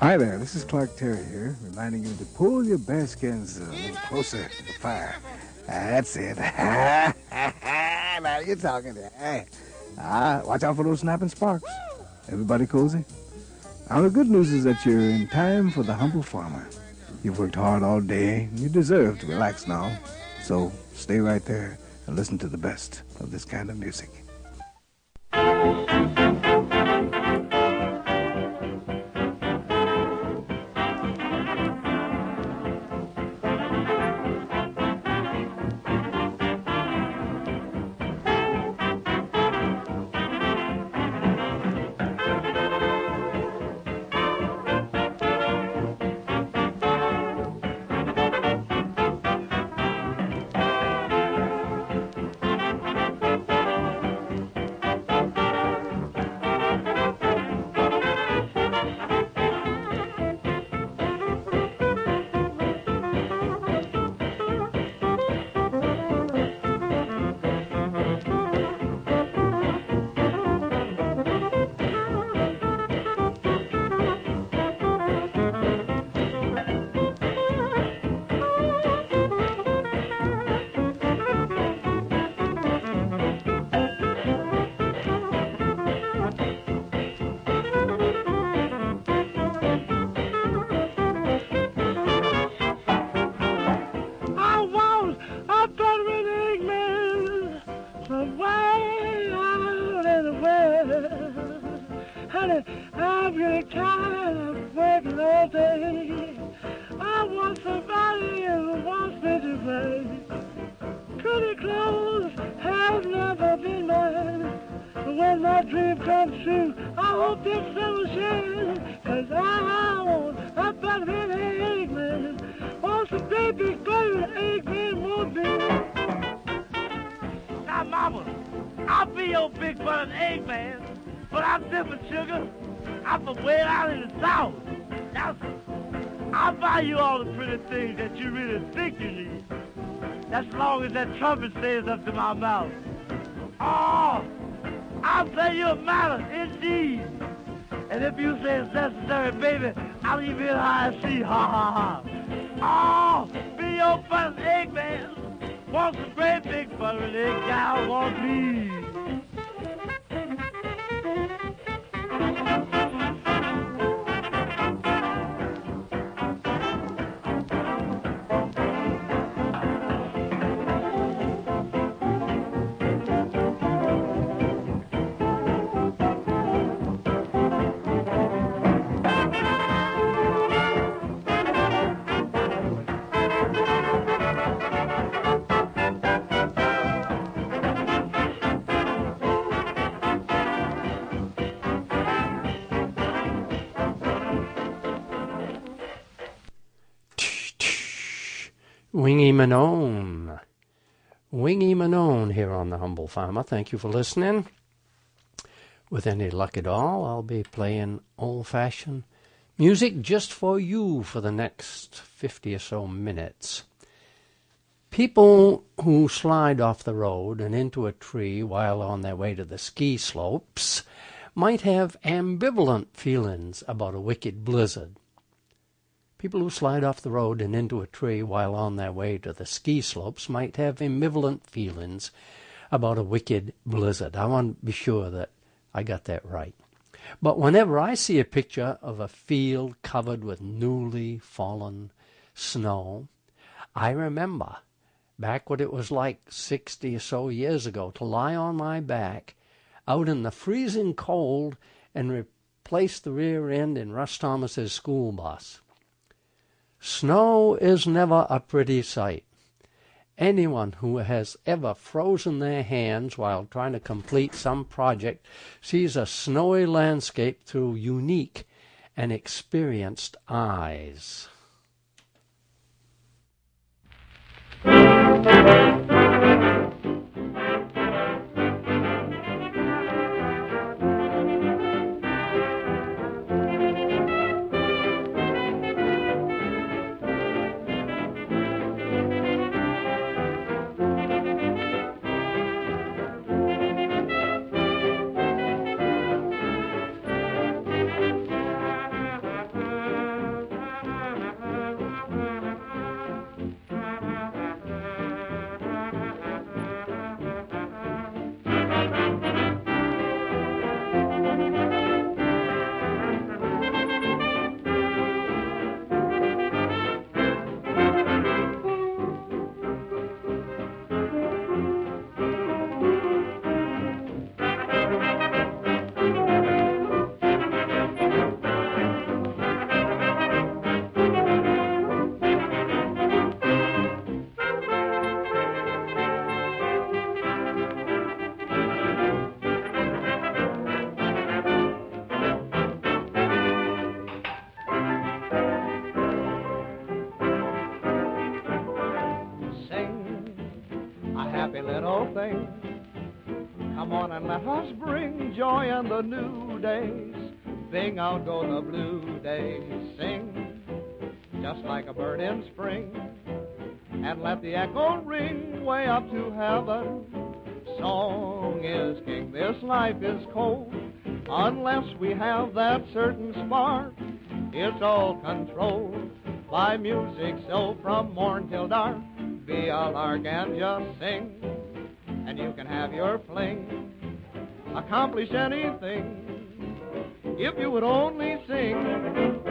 Hi there, this is Clark Terry here, reminding you to pull your bearskins a little closer to the fire. That's it. now you're talking. Hey. Ah, watch out for those snapping sparks. Everybody cozy? Now the good news is that you're in time for the humble farmer. You've worked hard all day, and you deserve to relax now. So stay right there and listen to the best of this kind of music. Trumpet stays up to my mouth. Oh, I'll play you a matter, indeed. And if you say it's necessary, baby, I'll leave it high and see, ha ha ha. Oh, be your fun egg man. Want some great big butter egg gal, want me. Manone. Wingy Manone here on The Humble Farmer. Thank you for listening. With any luck at all, I'll be playing old fashioned music just for you for the next 50 or so minutes. People who slide off the road and into a tree while on their way to the ski slopes might have ambivalent feelings about a wicked blizzard. People who slide off the road and into a tree while on their way to the ski slopes might have ambivalent feelings about a wicked blizzard. I want to be sure that I got that right. But whenever I see a picture of a field covered with newly fallen snow, I remember back what it was like 60 or so years ago to lie on my back out in the freezing cold and replace the rear end in Russ Thomas's school bus. Snow is never a pretty sight. Anyone who has ever frozen their hands while trying to complete some project sees a snowy landscape through unique and experienced eyes. Sing out go the blue day. Sing just like a bird in spring. And let the echo ring way up to heaven. Song is king, this life is cold. Unless we have that certain spark, it's all controlled by music. So from morn till dark, be a lark and just sing. And you can have your fling, accomplish anything if you would only sing.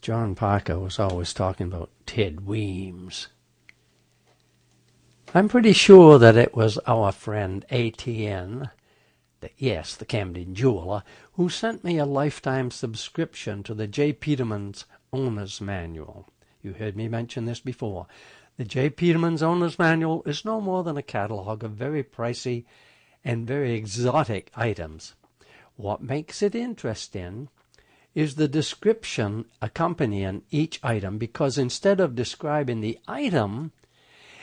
John Parker was always talking about Ted Weems. I'm pretty sure that it was our friend ATN, the, yes, the Camden jeweler, who sent me a lifetime subscription to the J. Peterman's Owner's Manual. You heard me mention this before. The J. Peterman's Owner's Manual is no more than a catalog of very pricey and very exotic items. What makes it interesting is the description accompanying each item because instead of describing the item,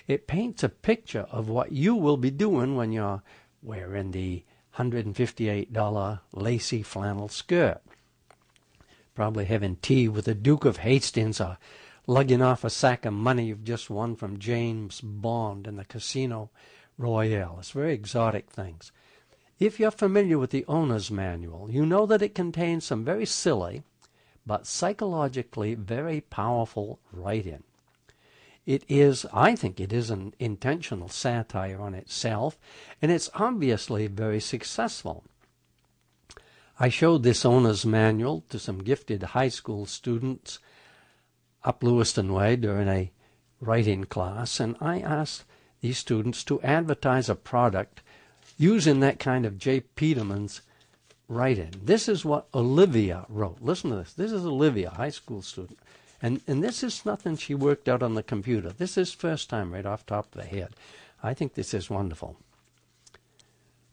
it paints a picture of what you will be doing when you're wearing the $158 lacy flannel skirt. Probably having tea with the Duke of Hastings or lugging off a sack of money you've just won from James Bond in the Casino Royale. It's very exotic things. If you're familiar with the owner's manual, you know that it contains some very silly but psychologically very powerful writing. It is, I think it is an intentional satire on itself, and it's obviously very successful. I showed this owner's manual to some gifted high school students up Lewiston Way during a writing class, and I asked these students to advertise a product using that kind of J. Peterman's writing. This is what Olivia wrote. Listen to this. This is Olivia, a high school student. And, and this is nothing she worked out on the computer. This is first time right off top of the head. I think this is wonderful.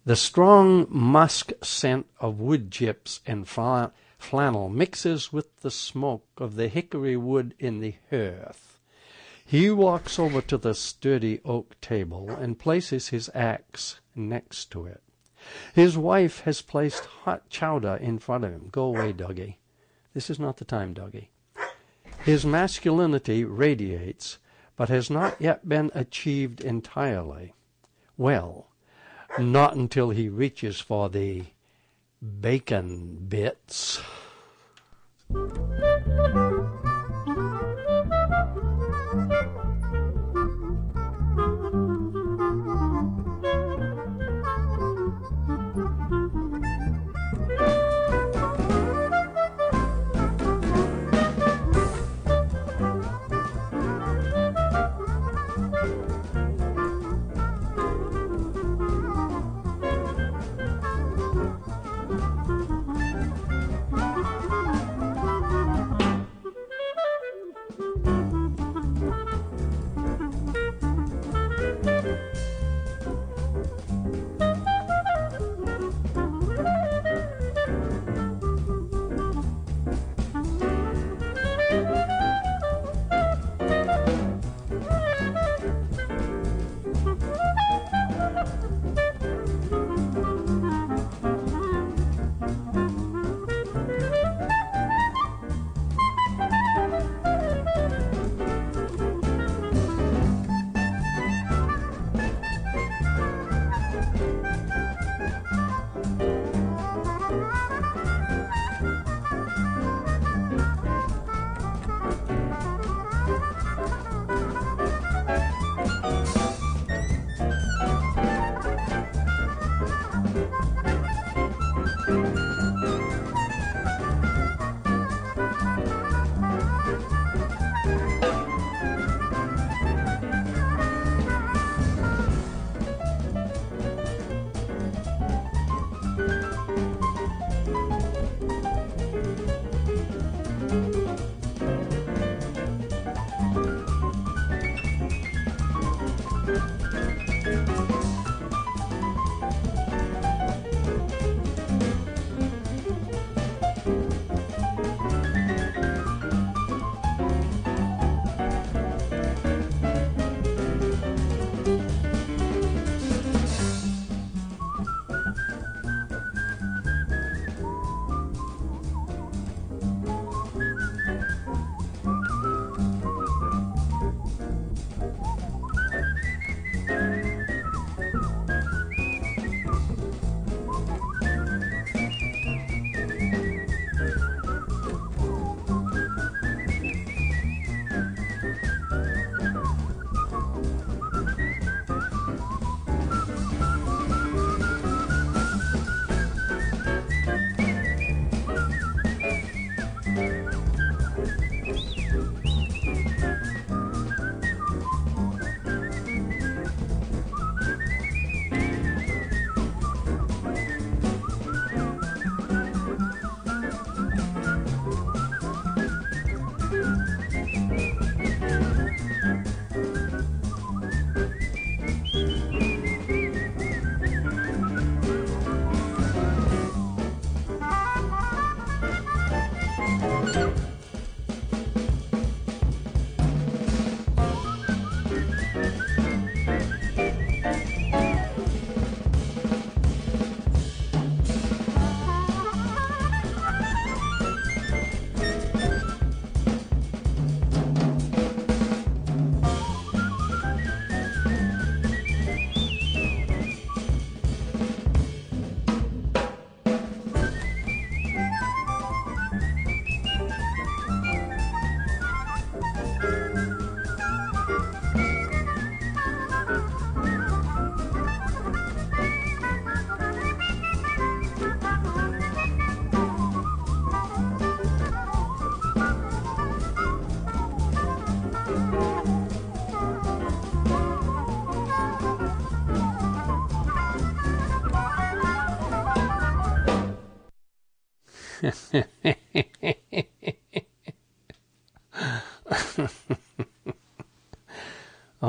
The strong musk scent of wood chips and flannel mixes with the smoke of the hickory wood in the hearth. He walks over to the sturdy oak table and places his axe next to it. His wife has placed hot chowder in front of him. Go away, Dougie. This is not the time, Dougie. His masculinity radiates, but has not yet been achieved entirely. Well, not until he reaches for the bacon bits.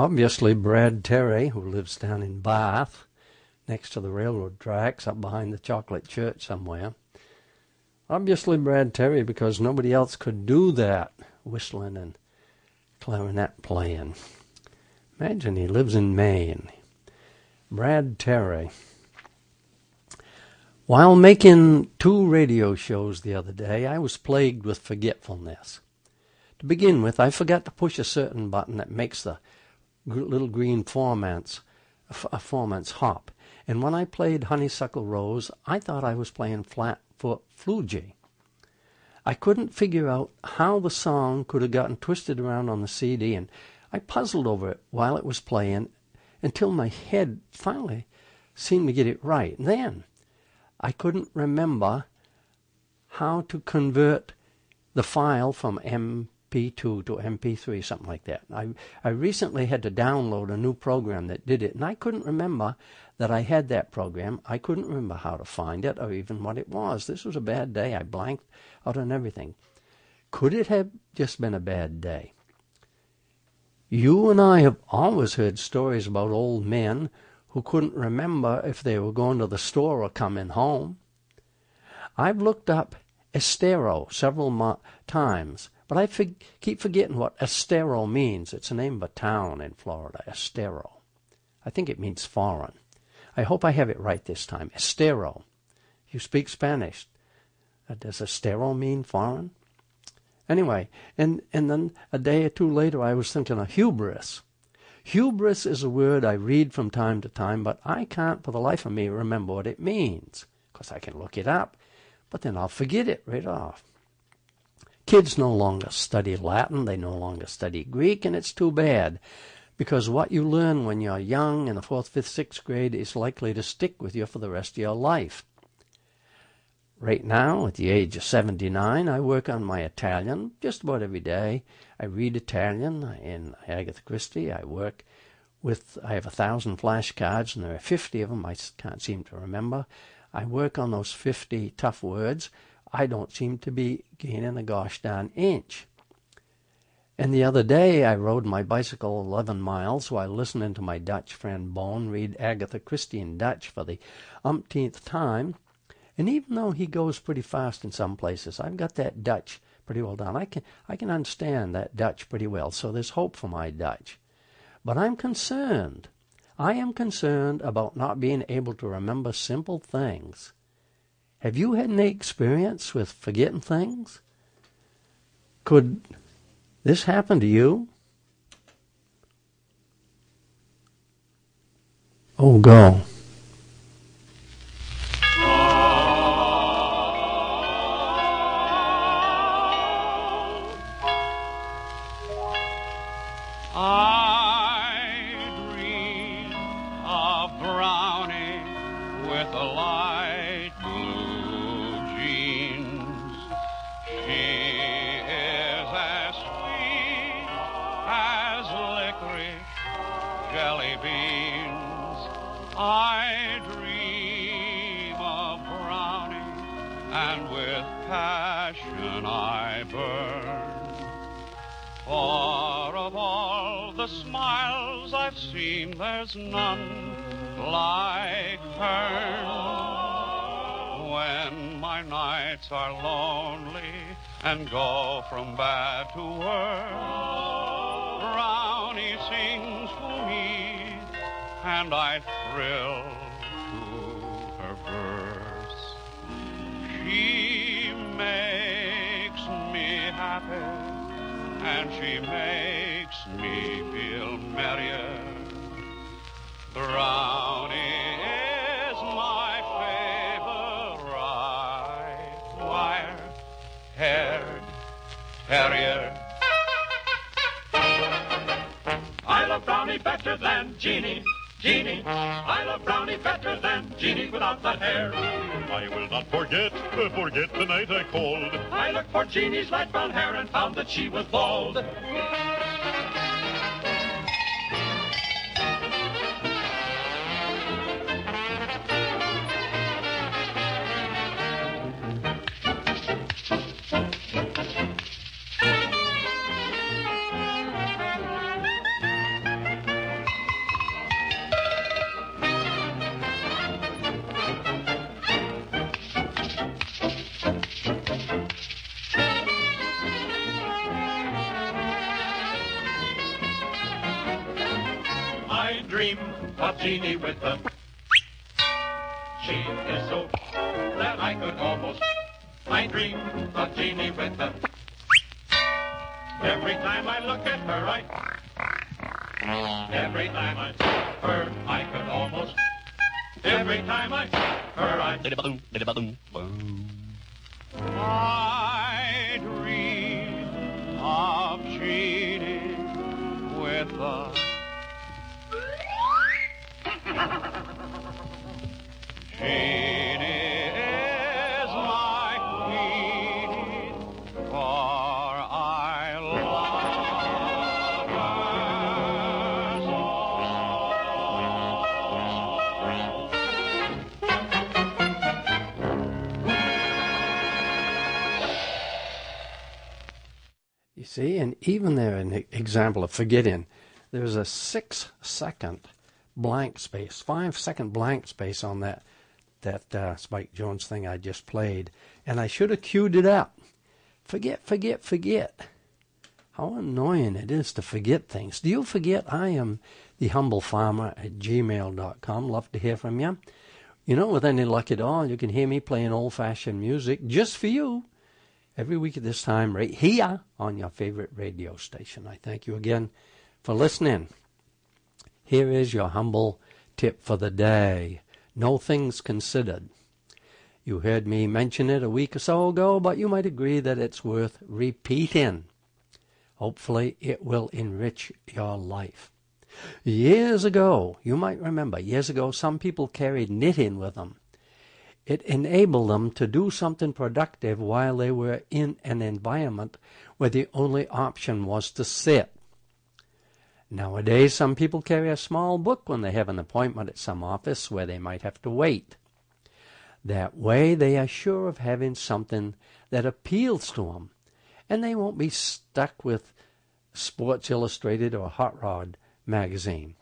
Obviously, Brad Terry, who lives down in Bath, next to the railroad tracks, up behind the chocolate church somewhere. Obviously, Brad Terry, because nobody else could do that, whistling and clarinet playing. Imagine he lives in Maine. Brad Terry. While making two radio shows the other day, I was plagued with forgetfulness. To begin with, I forgot to push a certain button that makes the little green formants, uh, formants hop. And when I played Honeysuckle Rose, I thought I was playing Flatfoot Floogie. I couldn't figure out how the song could have gotten twisted around on the CD, and I puzzled over it while it was playing until my head finally seemed to get it right. And then I couldn't remember how to convert the file from MP2 to MP3, something like that. I, I recently had to download a new program that did it, and I couldn't remember that I had that program. I couldn't remember how to find it or even what it was. This was a bad day. I blanked out on everything. Could it have just been a bad day? You and I have always heard stories about old men who couldn't remember if they were going to the store or coming home. I've looked up Estero several mo- times, but I keep forgetting what Estero means. It's the name of a town in Florida, Estero. I think it means foreign. I hope I have it right this time. Estero. You speak Spanish. Uh, does Estero mean foreign? Anyway, and, and then a day or two later, I was thinking of hubris. Hubris is a word I read from time to time, but I can't for the life of me remember what it means. Of course, I can look it up, but then I'll forget it right off. Kids no longer study Latin, they no longer study Greek, and it's too bad because what you learn when you're young in the fourth, fifth, sixth grade is likely to stick with you for the rest of your life. Right now, at the age of 79, I work on my Italian just about every day. I read Italian in Agatha Christie. I work with, I have a thousand flashcards, and there are 50 of them I can't seem to remember. I work on those 50 tough words. I don't seem to be gaining a gosh darn inch. And the other day, I rode my bicycle 11 miles while listening to my Dutch friend Bone read Agatha Christie in Dutch for the umpteenth time. And even though he goes pretty fast in some places, I've got that Dutch pretty well done. I can I can understand that Dutch pretty well, so there's hope for my Dutch. But I'm concerned. I am concerned about not being able to remember simple things. Have you had any experience with forgetting things? Could this happen to you? Oh, go. There's none like her. When my nights are lonely and go from bad to worse, Brownie sings to me, and I thrill to her verse. She makes me happy, and she makes me feel merrier Brownie is my favorite wire-haired terrier. I love Brownie better than Jeanie. Jeanie, I love Brownie better than Jeanie without that hair. I will not forget, forget the night I called. I looked for Jeanie's light brown hair and found that she was bald. With the. She is so that I could almost. I dream of Jeannie with the. Every time I look at her, I. Every time I her, I could almost. Every time I her, I. I see, and even there, an example of forgetting, there's a six second blank space, five second blank space on that that uh, Spike Jones thing I just played, and I should have queued it up. Forget, forget, forget. How annoying it is to forget things. Do you forget I am the humble farmer at gmail.com? Love to hear from you. You know, with any luck at all, you can hear me playing old fashioned music just for you every week at this time right here on your favorite radio station. I thank you again for listening. Here is your humble tip for the day. No things considered. You heard me mention it a week or so ago, but you might agree that it's worth repeating. Hopefully, it will enrich your life. Years ago, you might remember, years ago, some people carried knitting with them. It enabled them to do something productive while they were in an environment where the only option was to sit. Nowadays, some people carry a small book when they have an appointment at some office where they might have to wait. That way, they are sure of having something that appeals to them, and they won't be stuck with Sports Illustrated or Hot Rod magazine.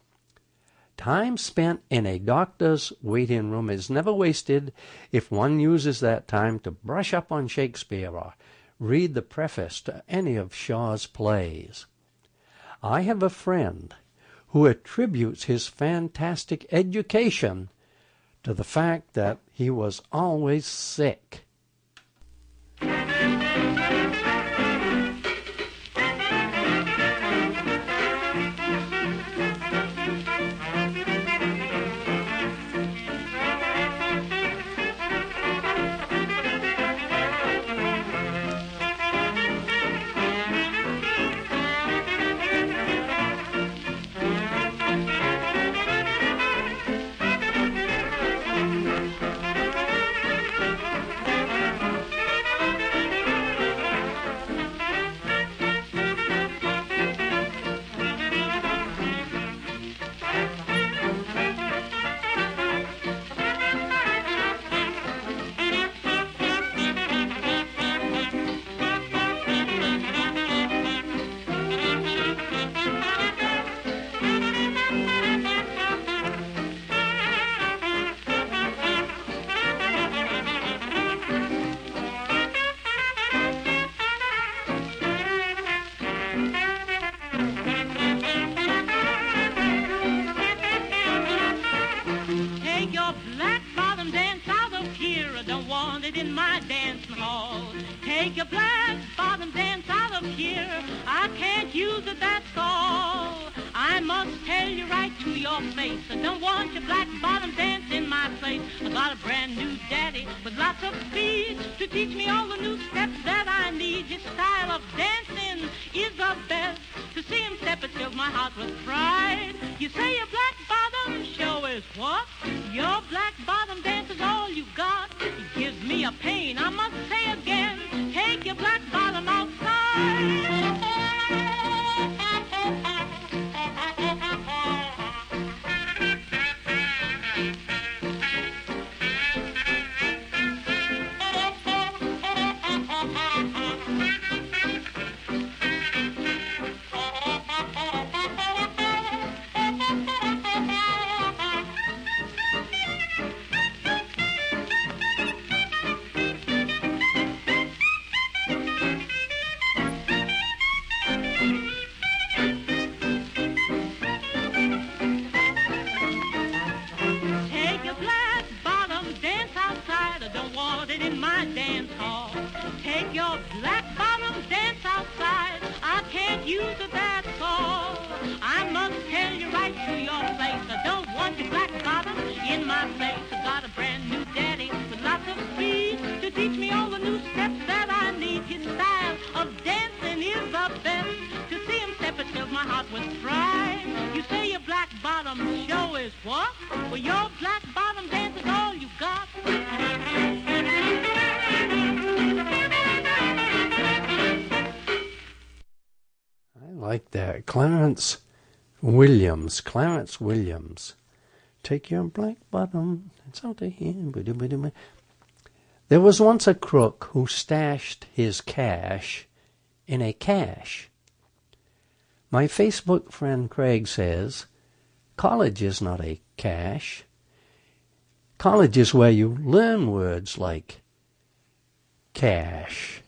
Time spent in a doctor's waiting room is never wasted if one uses that time to brush up on Shakespeare or read the preface to any of Shaw's plays. I have a friend who attributes his fantastic education to the fact that he was always sick. I don't want your black bottom dance in my place. I got a brand new daddy with lots of speed to teach me all the new steps that I need. Your style of dancing is the best. To see him step, it fills my heart with pride. You say your black bottom show is what? Your black bottom dance is all you got. It gives me a pain, I must say again. Take your black bottom What? Williams. Clarence Williams. Take your black bottom. It's out of here. There was once a crook who stashed his cash in a cache. My Facebook friend Craig says college is not a cache. College is where you learn words like cash.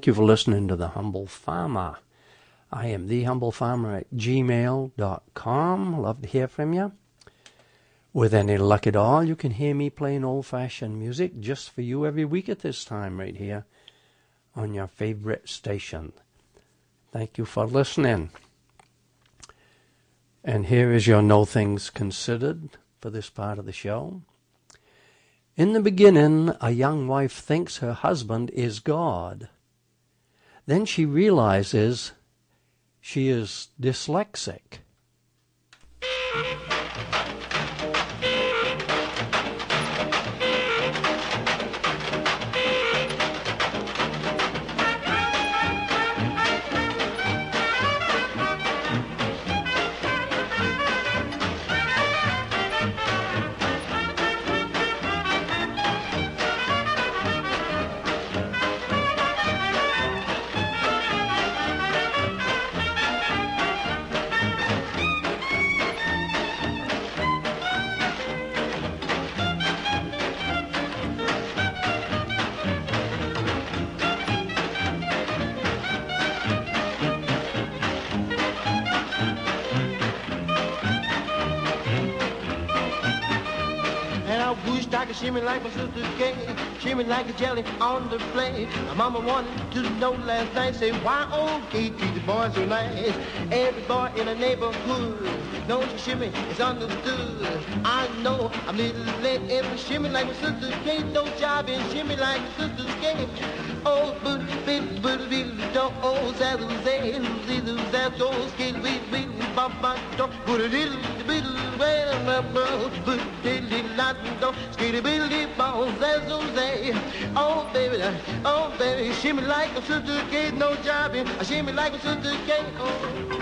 Thank you for listening to The Humble Farmer. I am The Humble Farmer at gmail.com. Love to hear from you. With any luck at all, you can hear me playing old fashioned music just for you every week at this time, right here on your favorite station. Thank you for listening. And here is your Know Things Considered for this part of the show. In the beginning, a young wife thinks her husband is God. Then she realizes she is dyslexic. Jelly on the plate. My mama wanted to know last night, say, why oh, old Kate treat the boys so nice? Every boy in the neighborhood knows the shimmy is understood. I know I'm little late in the shimmy like my sister Kay. No job in shimmy like my sister Kay. Oh, but, but, but, but, don't, oh, don't, put a little, little, well, well, but, dilly, lot, don't, skittle, billy, ball, zazzle, zay. Oh, baby, oh, baby, shimmy like a sister Kay, no job in, a shimmy like a sister Kay, oh.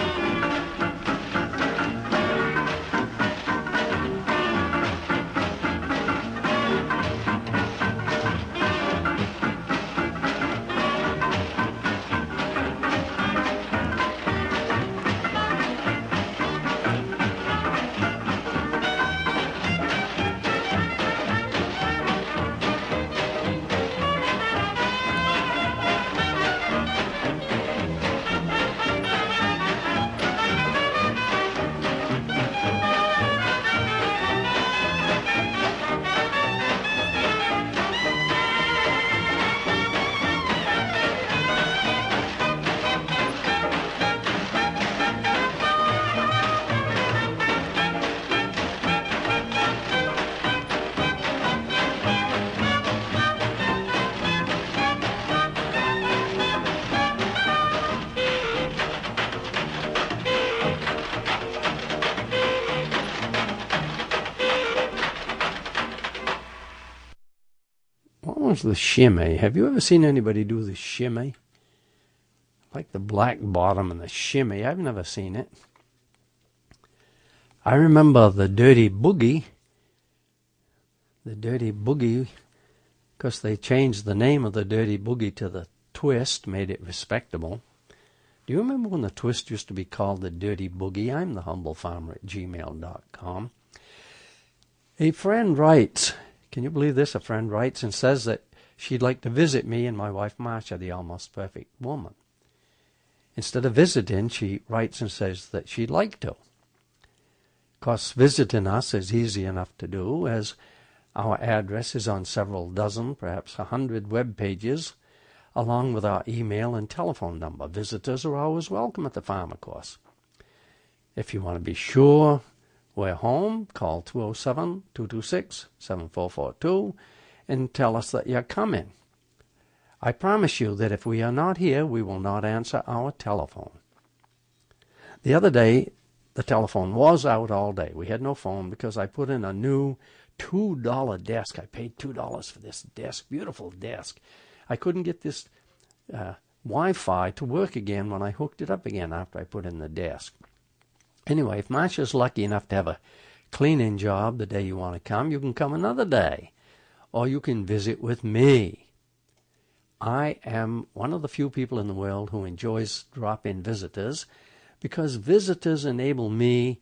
The shimmy? Have you ever seen anybody do the shimmy? Like the black bottom and the shimmy. I've never seen it. I remember the dirty boogie. The dirty boogie, because they changed the name of the dirty boogie to the twist, made it respectable. Do you remember when the twist used to be called the dirty boogie? I'm the humble farmer at gmail.com. A friend writes, can you believe this? A friend writes and says that she'd like to visit me and my wife Marcia, the almost perfect woman. Instead of visiting, she writes and says that she'd like to. Of course, visiting us is easy enough to do, as our address is on several dozen, perhaps a hundred web pages, along with our email and telephone number. Visitors are always welcome at the farm, of course. If you want to be sure we're home, call 207 226 7442 and tell us that you're coming. I promise you that if we are not here, we will not answer our telephone. The other day, the telephone was out all day. We had no phone because I put in a new $2 desk. I paid $2 for this desk, beautiful desk. I couldn't get this uh, Wi Fi to work again when I hooked it up again after I put in the desk. Anyway, if Marcia's lucky enough to have a cleaning job the day you want to come, you can come another day. Or you can visit with me. I am one of the few people in the world who enjoys drop in visitors because visitors enable me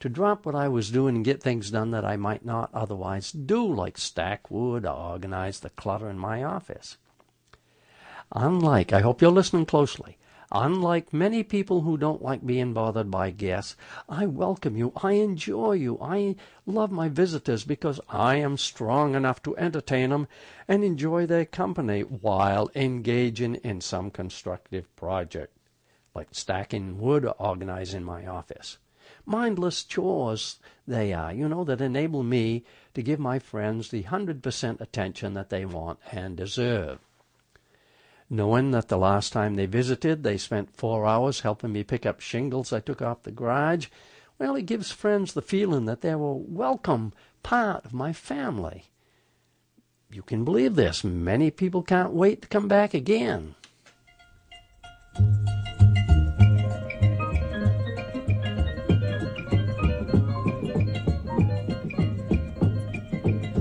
to drop what I was doing and get things done that I might not otherwise do, like stack wood or organize the clutter in my office. Unlike, I hope you're listening closely, unlike many people who don't like being bothered by guests, I welcome you, I enjoy you, I love my visitors because I am strong enough to entertain them and enjoy their company while engaging in some constructive project, like stacking wood or organizing my office mindless chores they are, you know, that enable me to give my friends the 100% attention that they want and deserve. Knowing that the last time they visited, they spent four hours helping me pick up shingles I took off the garage, well, it gives friends the feeling that they're a welcome part of my family. You can believe this. Many people can't wait to come back again.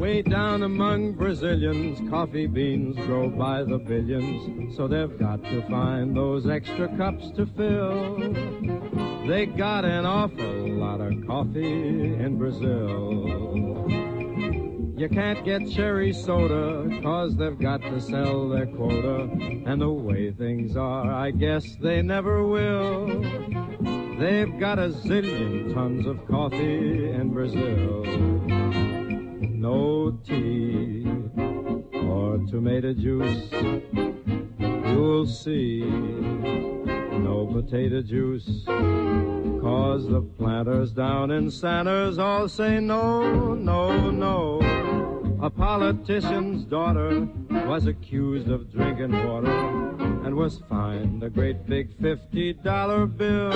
Way down among Brazilians, coffee beans grow by the billions, so they've got to find those extra cups to fill. They got an awful lot of coffee in Brazil. You can't get cherry soda, cause they've got to sell their quota. And the way things are, I guess they never will. They've got a zillion tons of coffee in Brazil. No tea or tomato juice. You'll see no potato juice. Cause the planters down in Santos all say no, no, no. A politician's daughter was accused of drinking water and was fined a great big fifty dollar bill.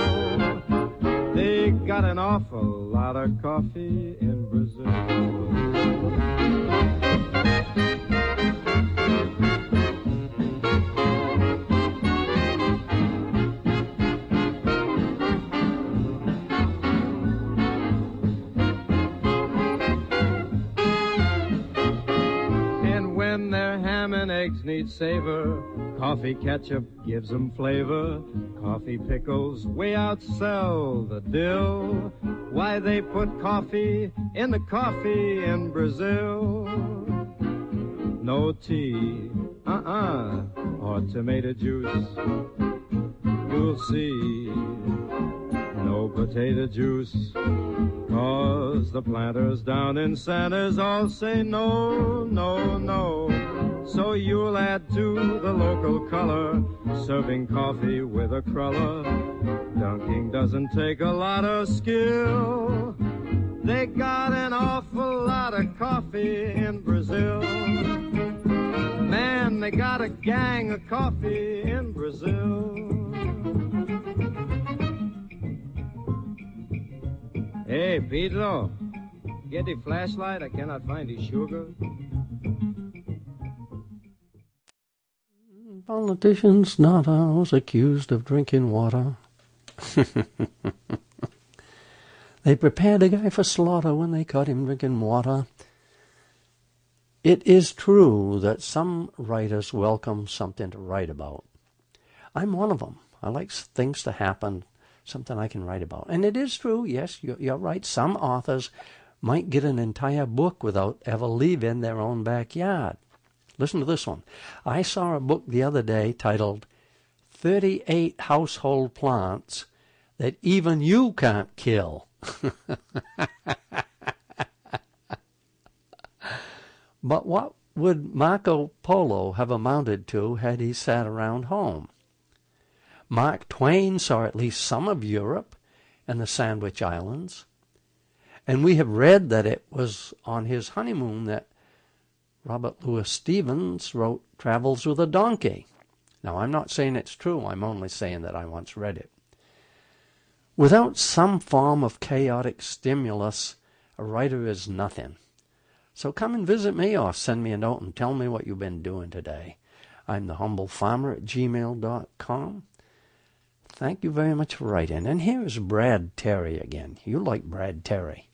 They got an awful lot of coffee in Brazil. Ham and eggs need savor, coffee ketchup gives 'em flavor. Coffee pickles way outsell the dill. Why they put coffee in the coffee in Brazil? No tea, uh-uh, or tomato juice. You'll see no potato juice. Cause the planters down in Santos all say no, no, no. So you'll add to the local color, serving coffee with a cruller. Dunking doesn't take a lot of skill. They got an awful lot of coffee in Brazil. Man, they got a gang of coffee in Brazil. Hey, Pedro, get the flashlight. I cannot find the sugar. Politicians not ours accused of drinking water. they prepared a guy for slaughter when they caught him drinking water. It is true that some writers welcome something to write about. I'm one of them. I like things to happen, something I can write about. And it is true, yes, you're right. Some authors might get an entire book without ever leaving their own backyard. Listen to this one. I saw a book the other day titled 38 Household Plants That Even You Can't Kill. but what would Marco Polo have amounted to had he sat around home? Mark Twain saw at least some of Europe and the Sandwich Islands, and we have read that it was on his honeymoon that Robert Louis Stevenson wrote Travels with a Donkey. Now, I'm not saying it's true, I'm only saying that I once read it. Without some form of chaotic stimulus, a writer is nothing. So come and visit me or send me a note and tell me what you've been doing today. I'm the humble farmer at gmail.com. Thank you very much for writing. And here's Brad Terry again. You like Brad Terry.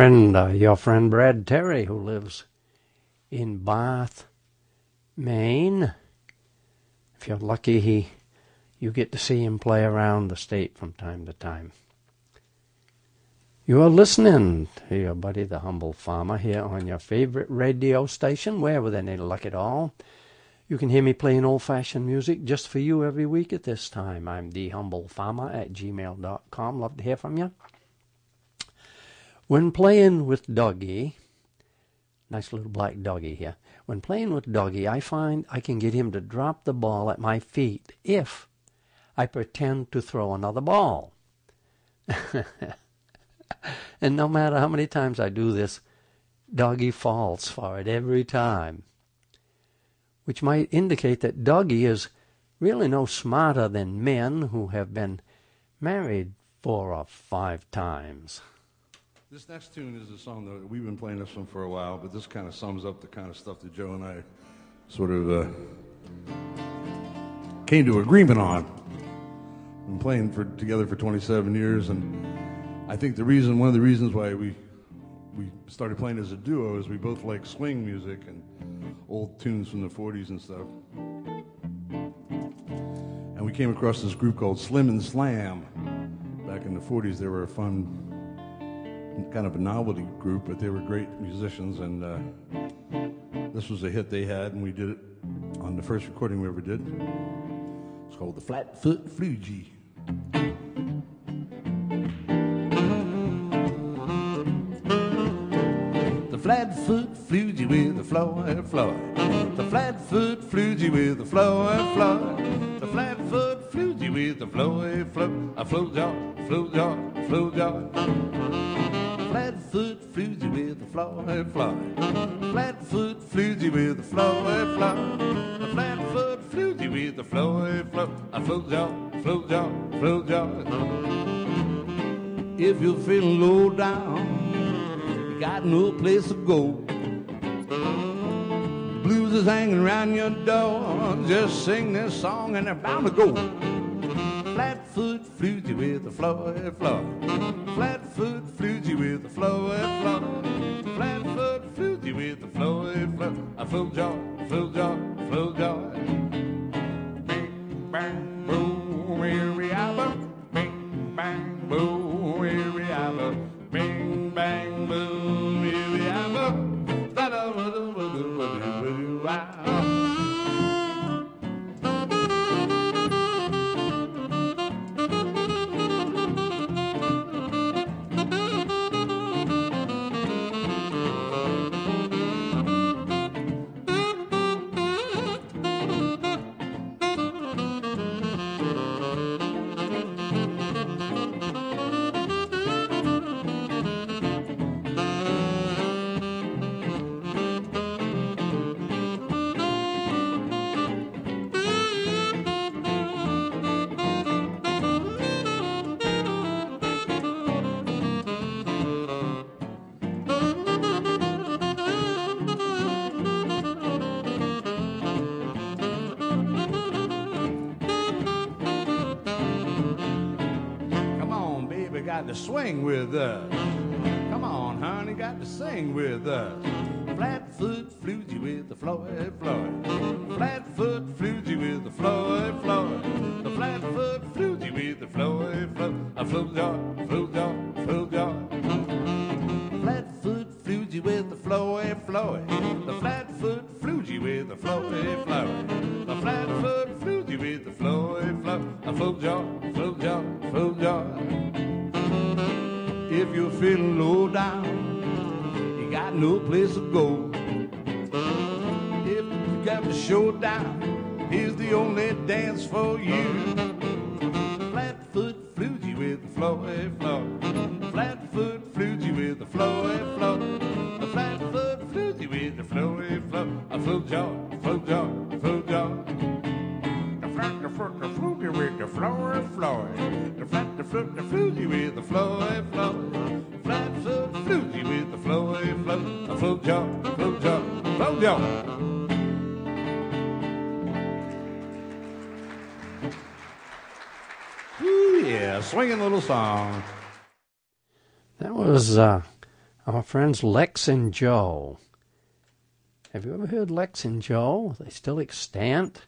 Friend, uh, your friend Brad Terry, who lives in Bath, Maine. If you're lucky, he, you get to see him play around the state from time to time. You are listening to your buddy, the humble farmer, here on your favorite radio station, where with any luck at all. You can hear me playing old fashioned music just for you every week at this time. I'm the humble farmer at gmail.com. Love to hear from you. When playing with Doggy, nice little black doggy here. When playing with Doggy, I find I can get him to drop the ball at my feet if I pretend to throw another ball. and no matter how many times I do this, Doggy falls for it every time. Which might indicate that Doggy is really no smarter than men who have been married four or five times. This next tune is a song that we've been playing this one for a while, but this kind of sums up the kind of stuff that Joe and I sort of uh, came to agreement on. Been playing for together for 27 years, and I think the reason, one of the reasons why we we started playing as a duo is we both like swing music and old tunes from the 40s and stuff. And we came across this group called Slim and Slam back in the 40s. They were a fun kind of a novelty group, but they were great musicians, and uh, this was a hit they had, and we did it on the first recording we ever did. It's called the Flatfoot Floogie. The Flatfoot Floogie with the floor floor. The Flatfoot Floogie with the floor floor. The Flatfoot Floogie with the floor floor. A flow jar, flow jar, flow jar. With a floor floor. Floozy with a floor floor. A flatfoot floozy with a floor floor. A float jar, float jar, float jar. If you're feeling low down, you got no place to go. Blues is hanging around your door. Just sing this song and they're bound to go. Flatfoot floozy with a floor floor. To swing with us. Come on, honey, got to sing with us. Jar. Ooh, yeah, swinging little song. That was uh, our friends Lex and Joe. Have you ever heard Lex and Joe? Are they still extant?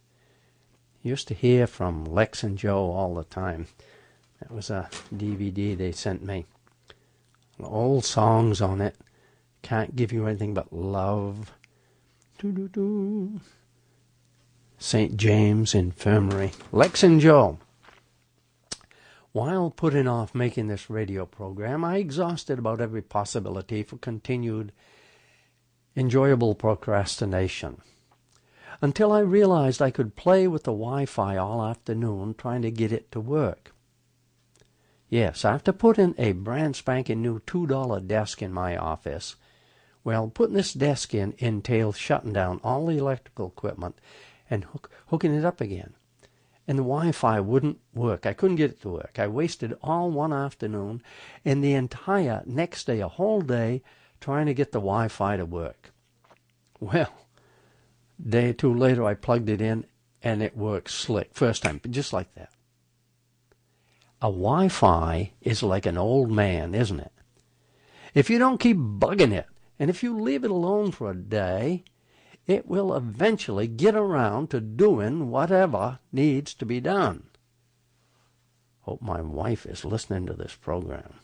Used to hear from Lex and Joe all the time. That was a DVD they sent me. Old songs on it. Can't give you anything but love. St. James Infirmary. Lex and. While putting off making this radio program, I exhausted about every possibility for continued enjoyable procrastination. Until I realized I could play with the Wi Fi all afternoon trying to get it to work. Yes, after putting in a brand spanking new $2 desk in my office, well, putting this desk in entails shutting down all the electrical equipment and hook, hooking it up again. And the Wi Fi wouldn't work. I couldn't get it to work. I wasted all one afternoon and the entire next day, a whole day, trying to get the Wi Fi to work. Well, day or two later, I plugged it in and it worked slick. First time, just like that. A Wi Fi is like an old man, isn't it? If you don't keep bugging it, and if you leave it alone for a day, it will eventually get around to doing whatever needs to be done. Hope my wife is listening to this program.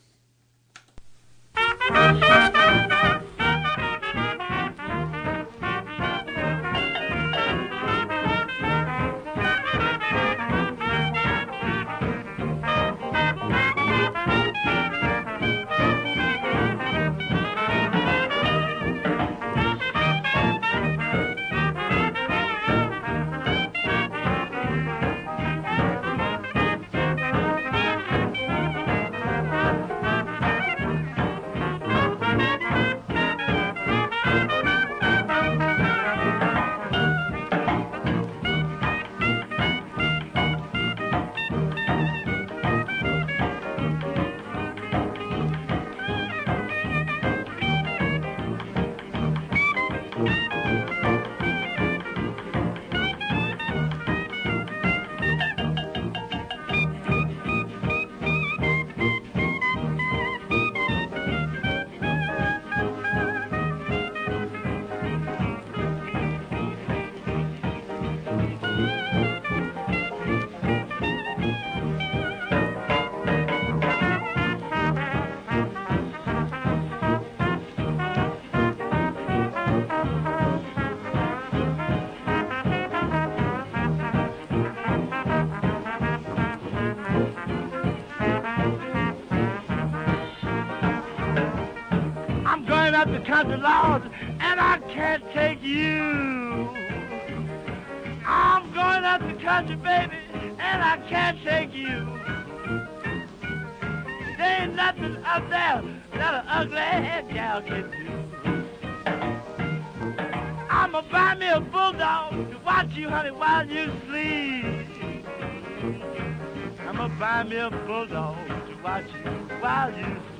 Country, Lord, and I can't take you. I'm going up the country, baby, and I can't take you. There ain't nothing up there that an ugly head gal can do. I'ma buy me a bulldog to watch you, honey, while you sleep. I'ma buy me a bulldog to watch you while you sleep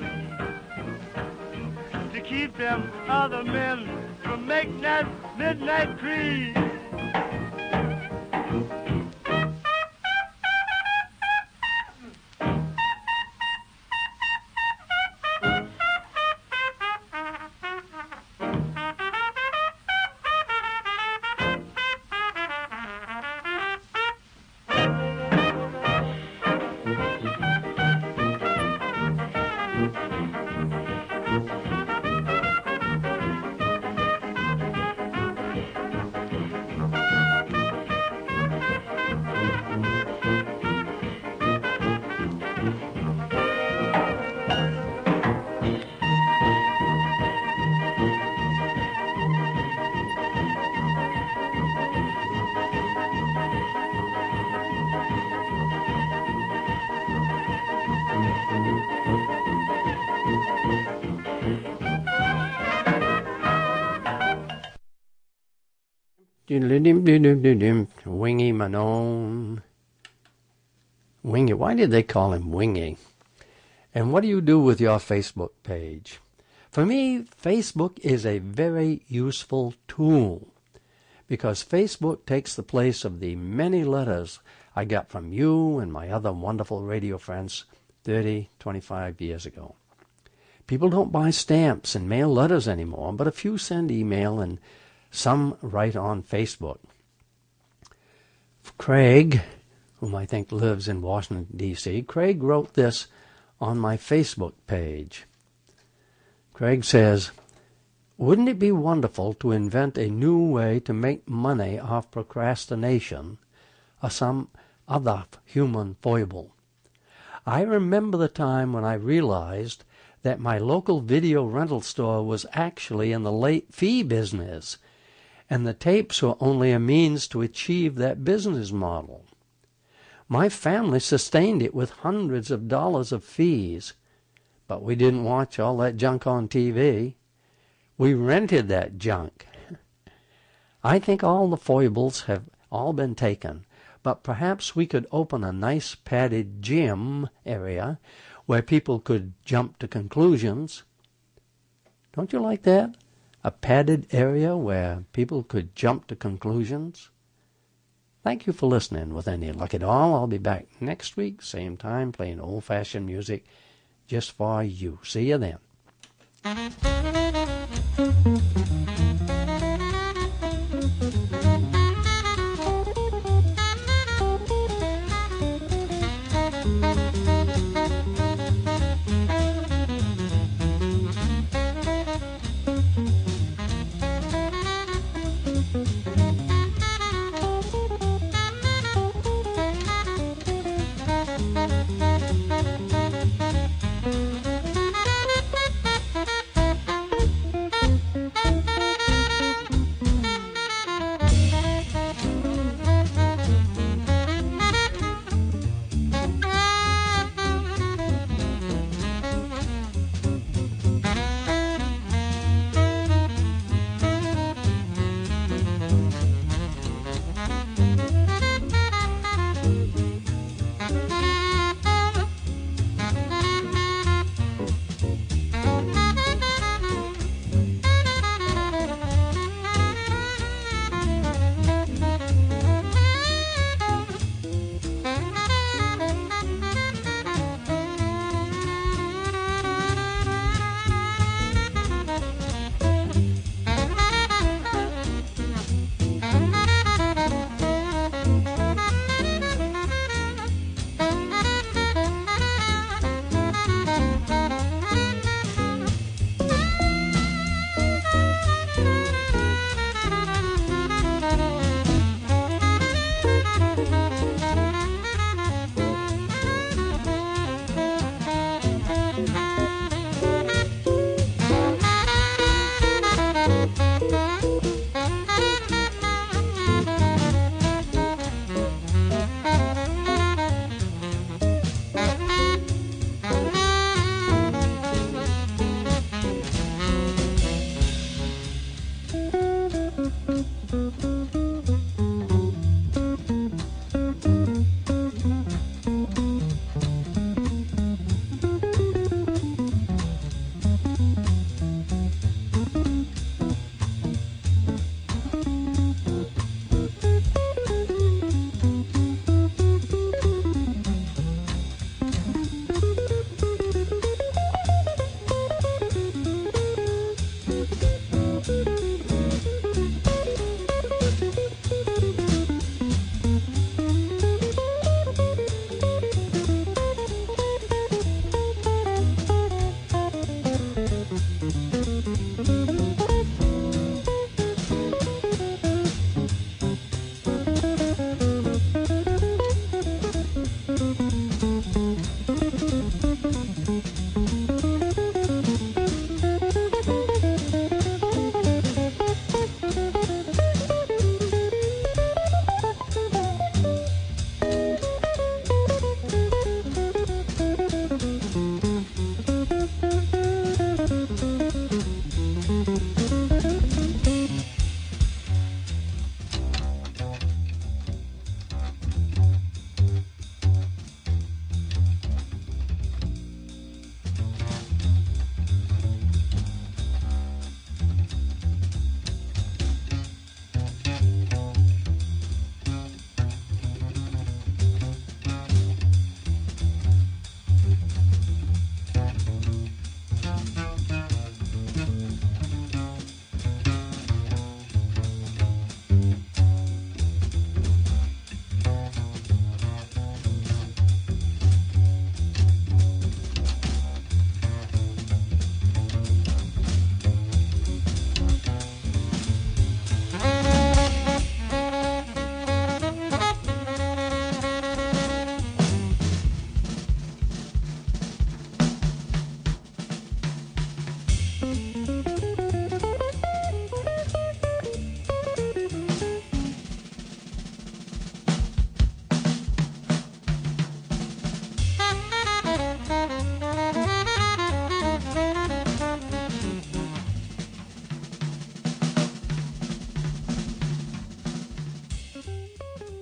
keep them other men from making that midnight creed. Wingy Manone. Wingy. Why did they call him Wingy? And what do you do with your Facebook page? For me, Facebook is a very useful tool because Facebook takes the place of the many letters I got from you and my other wonderful radio friends 30, 25 years ago. People don't buy stamps and mail letters anymore, but a few send email and some write on Facebook. Craig, whom I think lives in Washington, D.C., Craig wrote this on my Facebook page. Craig says, Wouldn't it be wonderful to invent a new way to make money off procrastination or some other human foible? I remember the time when I realized that my local video rental store was actually in the late fee business, and the tapes were only a means to achieve that business model. My family sustained it with hundreds of dollars of fees, but we didn't watch all that junk on TV. We rented that junk. I think all the foibles have all been taken, but perhaps we could open a nice padded gym area where people could jump to conclusions. Don't you like that? A padded area where people could jump to conclusions? Thank you for listening. With any luck at all, I'll be back next week, same time, playing old fashioned music just for you. See you then.